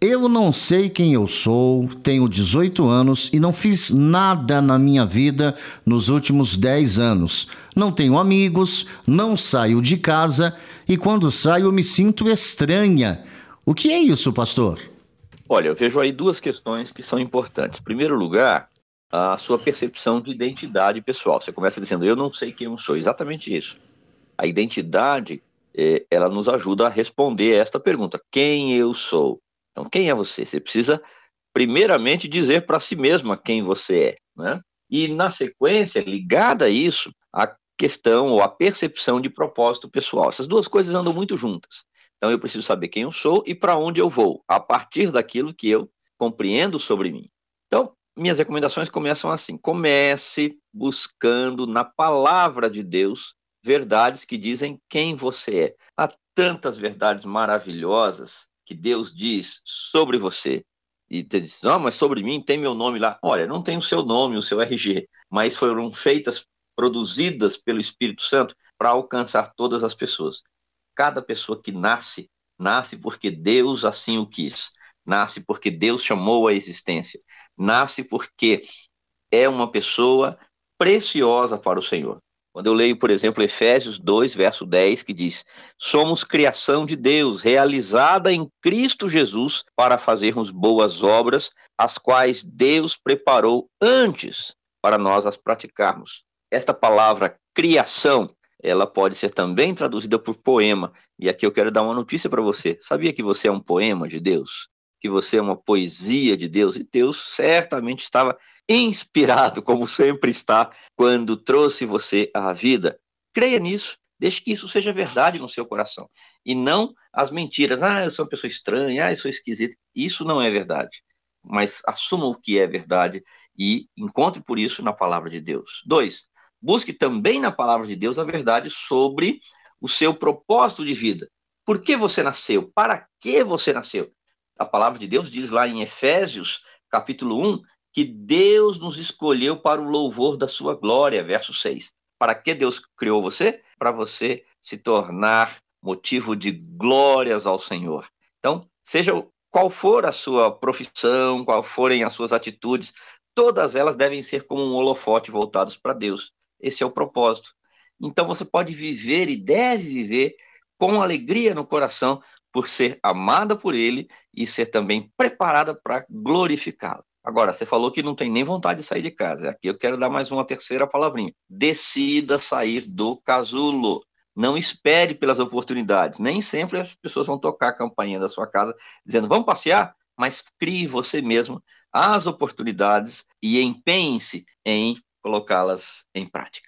eu não sei quem eu sou, tenho 18 anos e não fiz nada na minha vida nos últimos 10 anos. Não tenho amigos, não saio de casa e quando saio me sinto estranha. O que é isso, pastor? Olha, eu vejo aí duas questões que são importantes. Em primeiro lugar, a sua percepção de identidade pessoal. Você começa dizendo, eu não sei quem eu sou. Exatamente isso. A identidade, eh, ela nos ajuda a responder esta pergunta: quem eu sou? Então, quem é você? Você precisa, primeiramente, dizer para si mesma quem você é. Né? E, na sequência, ligada a isso, a questão ou a percepção de propósito pessoal. Essas duas coisas andam muito juntas. Então, eu preciso saber quem eu sou e para onde eu vou, a partir daquilo que eu compreendo sobre mim. Então, minhas recomendações começam assim: comece buscando na palavra de Deus verdades que dizem quem você é. Há tantas verdades maravilhosas que Deus diz sobre você, e você diz, não, mas sobre mim tem meu nome lá. Olha, não tem o seu nome, o seu RG, mas foram feitas, produzidas pelo Espírito Santo para alcançar todas as pessoas. Cada pessoa que nasce, nasce porque Deus assim o quis. Nasce porque Deus chamou a existência. Nasce porque é uma pessoa preciosa para o Senhor. Quando eu leio, por exemplo, Efésios 2, verso 10, que diz: Somos criação de Deus, realizada em Cristo Jesus para fazermos boas obras, as quais Deus preparou antes para nós as praticarmos. Esta palavra criação, ela pode ser também traduzida por poema. E aqui eu quero dar uma notícia para você. Sabia que você é um poema de Deus? Que você é uma poesia de Deus, e Deus certamente estava inspirado, como sempre está, quando trouxe você à vida. Creia nisso, deixe que isso seja verdade no seu coração, e não as mentiras. Ah, eu sou uma pessoa estranha, ah, eu sou esquisito. Isso não é verdade. Mas assuma o que é verdade e encontre por isso na palavra de Deus. Dois, busque também na palavra de Deus a verdade sobre o seu propósito de vida. Por que você nasceu? Para que você nasceu? A palavra de Deus diz lá em Efésios, capítulo 1, que Deus nos escolheu para o louvor da sua glória, verso 6. Para que Deus criou você? Para você se tornar motivo de glórias ao Senhor. Então, seja qual for a sua profissão, qual forem as suas atitudes, todas elas devem ser como um holofote voltados para Deus. Esse é o propósito. Então você pode viver e deve viver com alegria no coração, por ser amada por ele e ser também preparada para glorificá-lo. Agora, você falou que não tem nem vontade de sair de casa. Aqui eu quero dar mais uma terceira palavrinha. Decida sair do casulo. Não espere pelas oportunidades. Nem sempre as pessoas vão tocar a campainha da sua casa dizendo vamos passear, mas crie você mesmo as oportunidades e empenhe-se em colocá-las em prática.